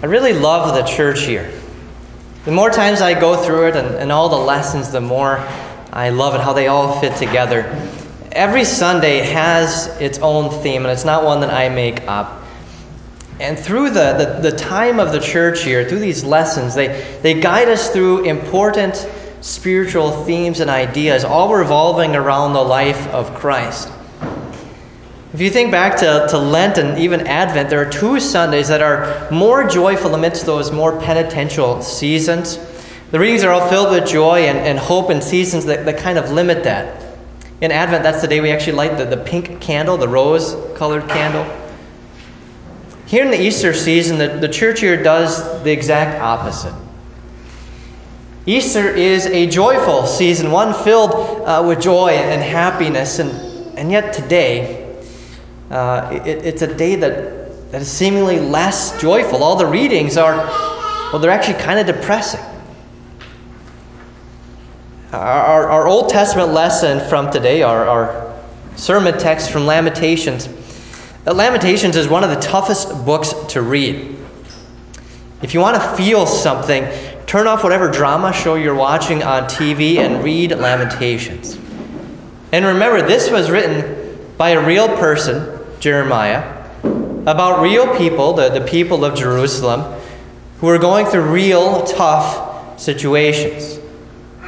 I really love the church year. The more times I go through it and, and all the lessons, the more I love it, how they all fit together. Every Sunday has its own theme, and it's not one that I make up. And through the, the, the time of the church year, through these lessons, they, they guide us through important spiritual themes and ideas, all revolving around the life of Christ. If you think back to, to Lent and even Advent, there are two Sundays that are more joyful amidst those more penitential seasons. The readings are all filled with joy and, and hope in seasons that, that kind of limit that. In Advent, that's the day we actually light the, the pink candle, the rose colored candle. Here in the Easter season, the, the church year does the exact opposite. Easter is a joyful season, one filled uh, with joy and happiness, and, and yet today, uh, it, it's a day that, that is seemingly less joyful. All the readings are, well, they're actually kind of depressing. Our, our Old Testament lesson from today, our, our sermon text from Lamentations, uh, Lamentations is one of the toughest books to read. If you want to feel something, turn off whatever drama show you're watching on TV and read Lamentations. And remember, this was written by a real person, Jeremiah, about real people, the, the people of Jerusalem, who were going through real tough situations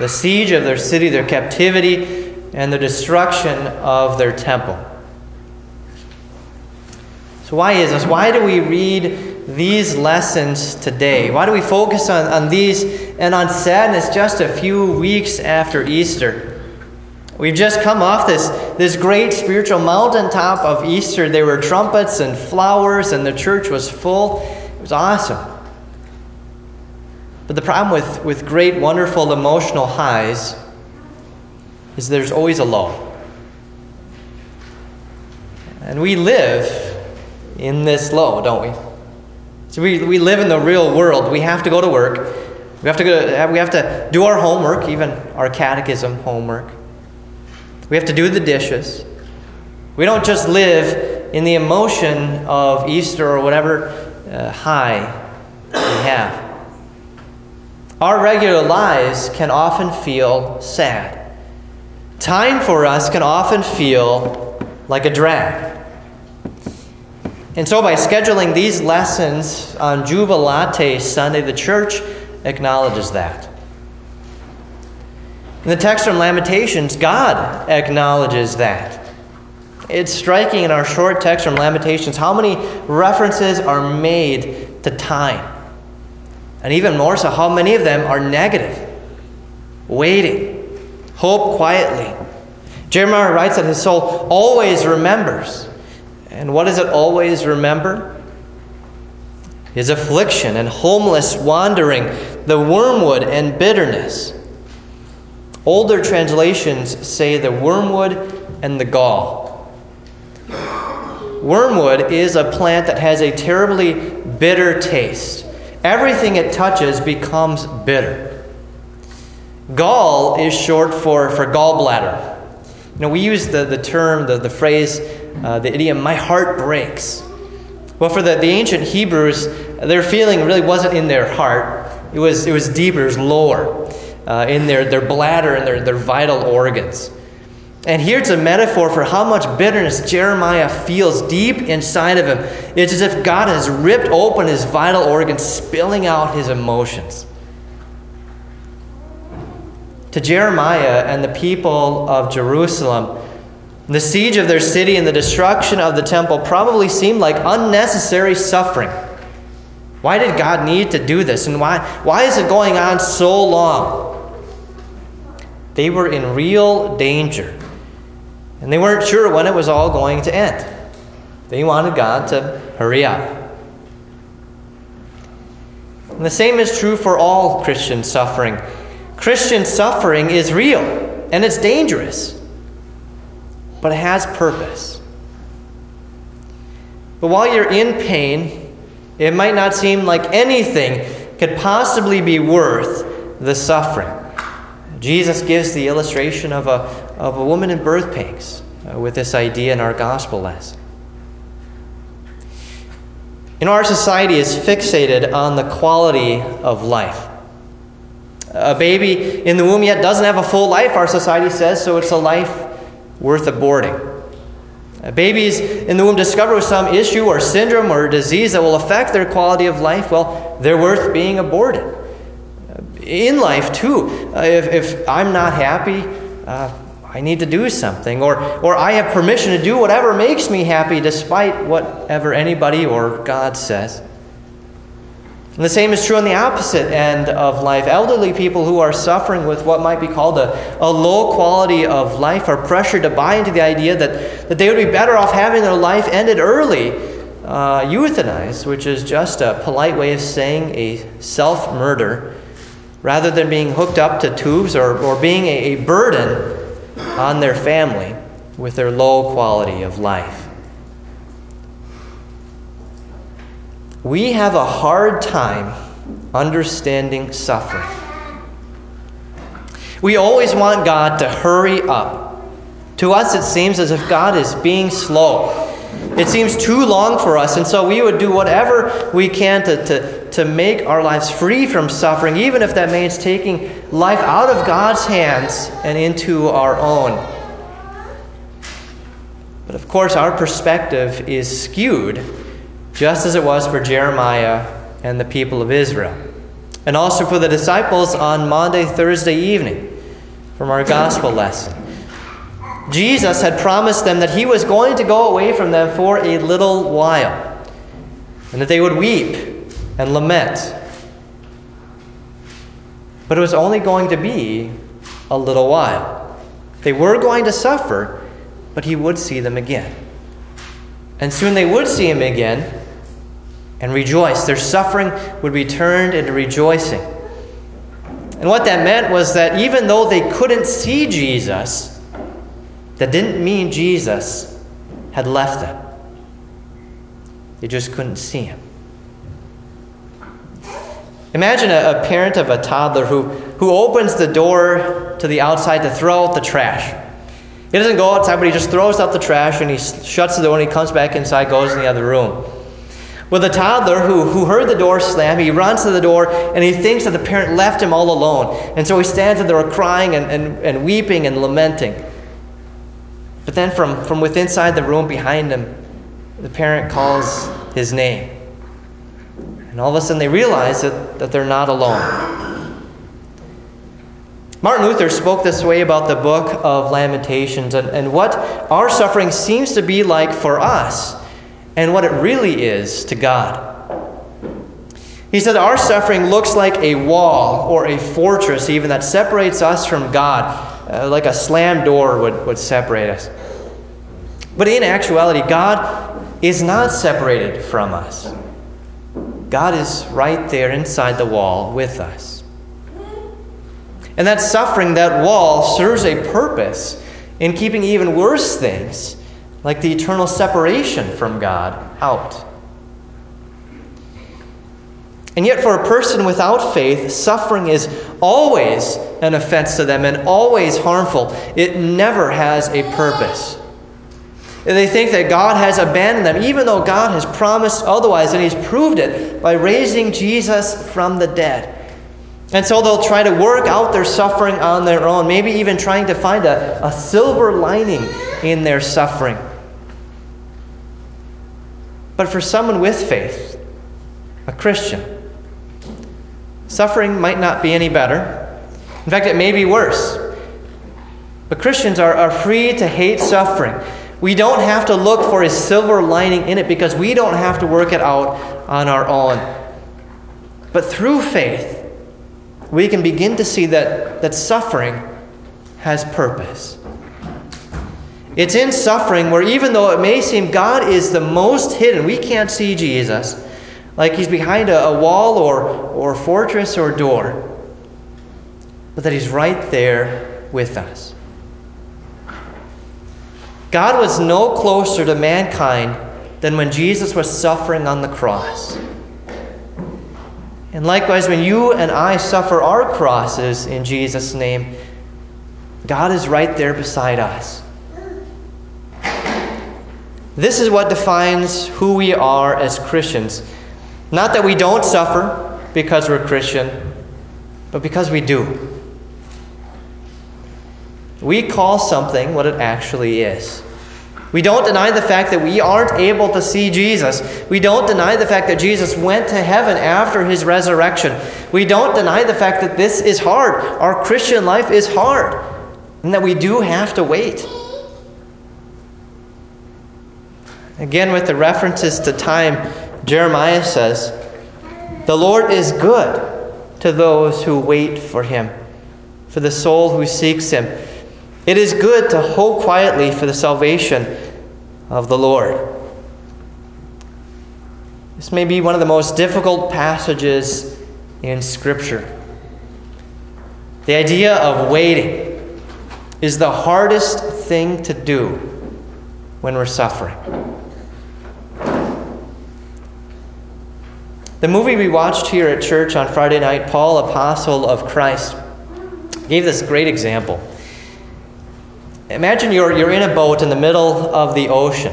the siege of their city, their captivity, and the destruction of their temple. So, why is this? Why do we read these lessons today? Why do we focus on, on these and on sadness just a few weeks after Easter? We've just come off this, this great spiritual mountaintop of Easter. There were trumpets and flowers, and the church was full. It was awesome. But the problem with, with great, wonderful emotional highs is there's always a low. And we live in this low, don't we? So we, we live in the real world. We have to go to work. We have to go, we have to do our homework, even our catechism homework. We have to do the dishes. We don't just live in the emotion of Easter or whatever uh, high we have. Our regular lives can often feel sad. Time for us can often feel like a drag. And so, by scheduling these lessons on Jubilate Sunday, the church acknowledges that. In the text from Lamentations, God acknowledges that. It's striking in our short text from Lamentations how many references are made to time. And even more so, how many of them are negative? Waiting, hope quietly. Jeremiah writes that his soul always remembers. And what does it always remember? His affliction and homeless wandering, the wormwood and bitterness. Older translations say the wormwood and the gall. Wormwood is a plant that has a terribly bitter taste. Everything it touches becomes bitter. Gall is short for, for gallbladder. You know, we use the, the term, the, the phrase, uh, the idiom, my heart breaks. Well, for the, the ancient Hebrews, their feeling really wasn't in their heart. It was, it was deeper, it was lower, uh, in their, their bladder and their, their vital organs. And here it's a metaphor for how much bitterness Jeremiah feels deep inside of him. It's as if God has ripped open his vital organs, spilling out his emotions. To Jeremiah and the people of Jerusalem, the siege of their city and the destruction of the temple probably seemed like unnecessary suffering. Why did God need to do this? And why, why is it going on so long? They were in real danger. And they weren't sure when it was all going to end. They wanted God to hurry up. And the same is true for all Christian suffering. Christian suffering is real and it's dangerous, but it has purpose. But while you're in pain, it might not seem like anything could possibly be worth the suffering. Jesus gives the illustration of a, of a woman in birth pangs uh, with this idea in our gospel lesson. You know, our society is fixated on the quality of life. A baby in the womb yet doesn't have a full life, our society says, so it's a life worth aborting. Babies in the womb discover some issue or syndrome or disease that will affect their quality of life, well, they're worth being aborted. In life, too, uh, if, if I'm not happy, uh, I need to do something, or, or I have permission to do whatever makes me happy despite whatever anybody or God says. And the same is true on the opposite end of life. Elderly people who are suffering with what might be called a, a low quality of life are pressured to buy into the idea that, that they would be better off having their life ended early, uh, euthanized, which is just a polite way of saying a self murder, rather than being hooked up to tubes or, or being a, a burden on their family with their low quality of life. We have a hard time understanding suffering. We always want God to hurry up. To us, it seems as if God is being slow. It seems too long for us, and so we would do whatever we can to, to, to make our lives free from suffering, even if that means taking life out of God's hands and into our own. But of course, our perspective is skewed, just as it was for Jeremiah and the people of Israel, and also for the disciples on Maundy Thursday evening from our gospel lesson. Jesus had promised them that he was going to go away from them for a little while, and that they would weep and lament. But it was only going to be a little while. They were going to suffer, but he would see them again. And soon they would see him again and rejoice. Their suffering would be turned into rejoicing. And what that meant was that even though they couldn't see Jesus, that didn't mean Jesus had left them. They just couldn't see him. Imagine a, a, parent of a toddler who, who opens the door to the outside to throw out the trash. He doesn't go outside, but he just throws out the trash and he shuts the door and he comes back inside, goes in the other room. With a toddler who, who heard the door slam, he runs to the door and he thinks that the parent left him all alone. And so he stands there crying and, and, and weeping and lamenting. But then from, from within inside the room behind him, the parent calls his name. And all of a sudden they realize that, that they're not alone. Martin Luther spoke this way about the book of Lamentations and, and what our suffering seems to be like for us and what it really is to God. He said, Our suffering looks like a wall or a fortress, even that separates us from God uh, like a slammed door would, would separate us. But in actuality, God is not separated from us. God is right there inside the wall with us. And that suffering, that wall, serves a purpose in keeping even worse things, like the eternal separation from God, out. And yet, for a person without faith, suffering is always an offense to them and always harmful. It never has a purpose. And they think that God has abandoned them, even though God has promised otherwise, and He's proved it by raising Jesus from the dead. And so they'll try to work out their suffering on their own, maybe even trying to find a, a silver lining in their suffering. But for someone with faith, a Christian, Suffering might not be any better. In fact, it may be worse. But Christians are, are free to hate suffering. We don't have to look for a silver lining in it because we don't have to work it out on our own. But through faith, we can begin to see that, that suffering has purpose. It's in suffering where, even though it may seem God is the most hidden, we can't see Jesus like he's behind a, a wall or, or fortress or door, but that he's right there with us. God was no closer to mankind than when Jesus was suffering on the cross. And likewise, when you and I suffer our crosses in Jesus' name, God is right there beside us. This is what defines who we are as Christians. Not that we don't suffer because we're Christian, but because we do. We call something what it actually is. We don't deny the fact that we aren't able to see Jesus. We don't deny the fact that Jesus went to heaven after his resurrection. We don't deny the fact that this is hard. Our Christian life is hard, and that we do have to wait. Again, with the references to time, Jeremiah says, The Lord is good to those who wait for him, for the soul who seeks him. It is good to hope quietly for the salvation of the Lord. This may be one of the most difficult passages in Scripture. The idea of waiting is the hardest thing to do when we're suffering. The movie we watched here at church on Friday night, Paul, Apostle of Christ, gave this great example. Imagine you're, you're in a boat in the middle of the ocean.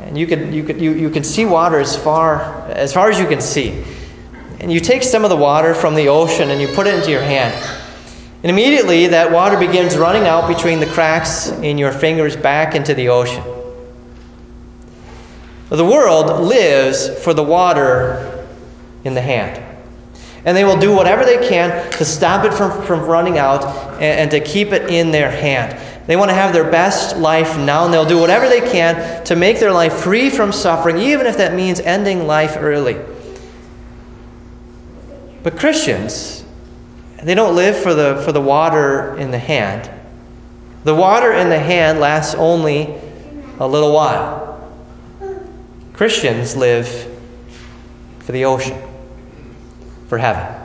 And you can, you, can, you, you can see water as far, as far as you can see. And you take some of the water from the ocean and you put it into your hand. And immediately that water begins running out between the cracks in your fingers back into the ocean. The world lives for the water in the hand. And they will do whatever they can to stop it from, from running out and, and to keep it in their hand. They want to have their best life now, and they'll do whatever they can to make their life free from suffering, even if that means ending life early. But Christians, they don't live for the, for the water in the hand. The water in the hand lasts only a little while. Christians live for the ocean, for heaven.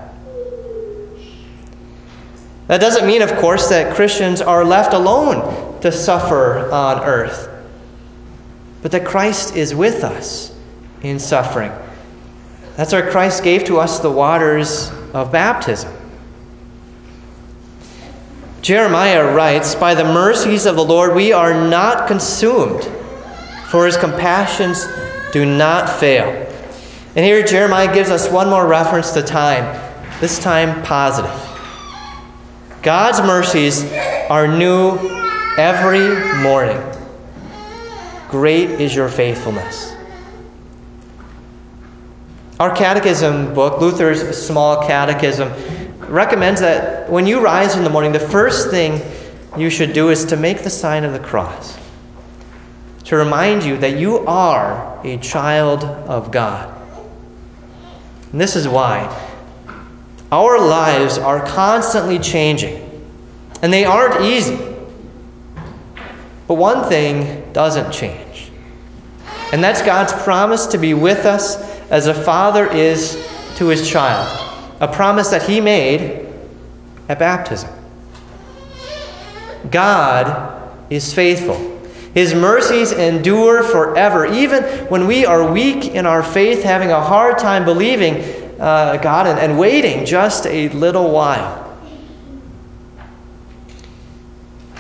That doesn't mean, of course, that Christians are left alone to suffer on earth, but that Christ is with us in suffering. That's why Christ gave to us the waters of baptism. Jeremiah writes, By the mercies of the Lord we are not consumed, for his compassions do not fail. And here Jeremiah gives us one more reference to time, this time positive. God's mercies are new every morning. Great is your faithfulness. Our catechism book, Luther's Small Catechism, recommends that when you rise in the morning, the first thing you should do is to make the sign of the cross to remind you that you are a child of God. And this is why our lives are constantly changing, and they aren't easy. But one thing doesn't change, and that's God's promise to be with us as a father is to his child, a promise that he made at baptism. God is faithful. His mercies endure forever. Even when we are weak in our faith, having a hard time believing uh, God and, and waiting just a little while.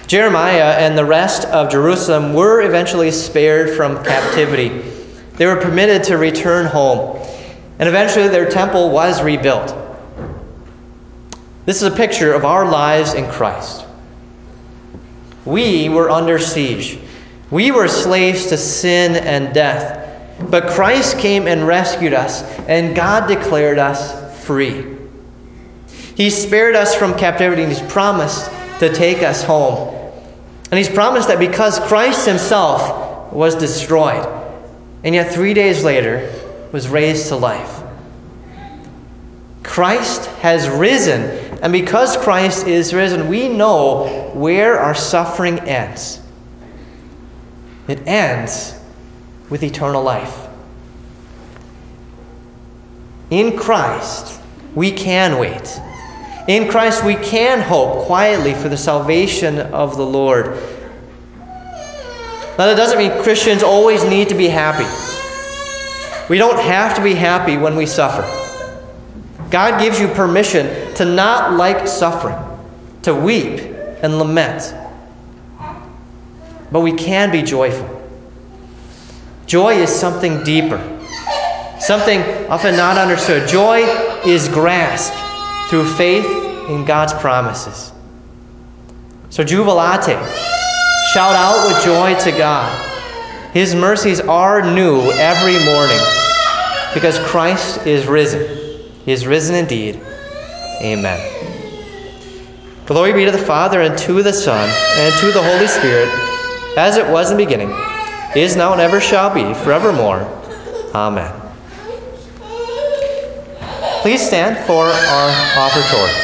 Jeremiah and the rest of Jerusalem were eventually spared from captivity. They were permitted to return home, and eventually their temple was rebuilt. This is a picture of our lives in Christ. We were under siege. We were slaves to sin and death, but Christ came and rescued us, and God declared us free. He spared us from captivity, and He's promised to take us home. And He's promised that because Christ Himself was destroyed, and yet three days later was raised to life. Christ has risen, and because Christ is risen, we know where our suffering ends. It ends with eternal life. In Christ, we can wait. In Christ, we can hope quietly for the salvation of the Lord. Now, that doesn't mean Christians always need to be happy. We don't have to be happy when we suffer. God gives you permission to not like suffering, to weep and lament but we can be joyful. Joy is something deeper, something often not understood. Joy is grasped through faith in God's promises. So, jubilate. Shout out with joy to God. His mercies are new every morning because Christ is risen. He is risen indeed. Amen. Glory be to the Father, and to the Son, and to the Holy Spirit, as it was in the beginning, is now, and ever shall be, forevermore. Amen. Please stand for our offertory.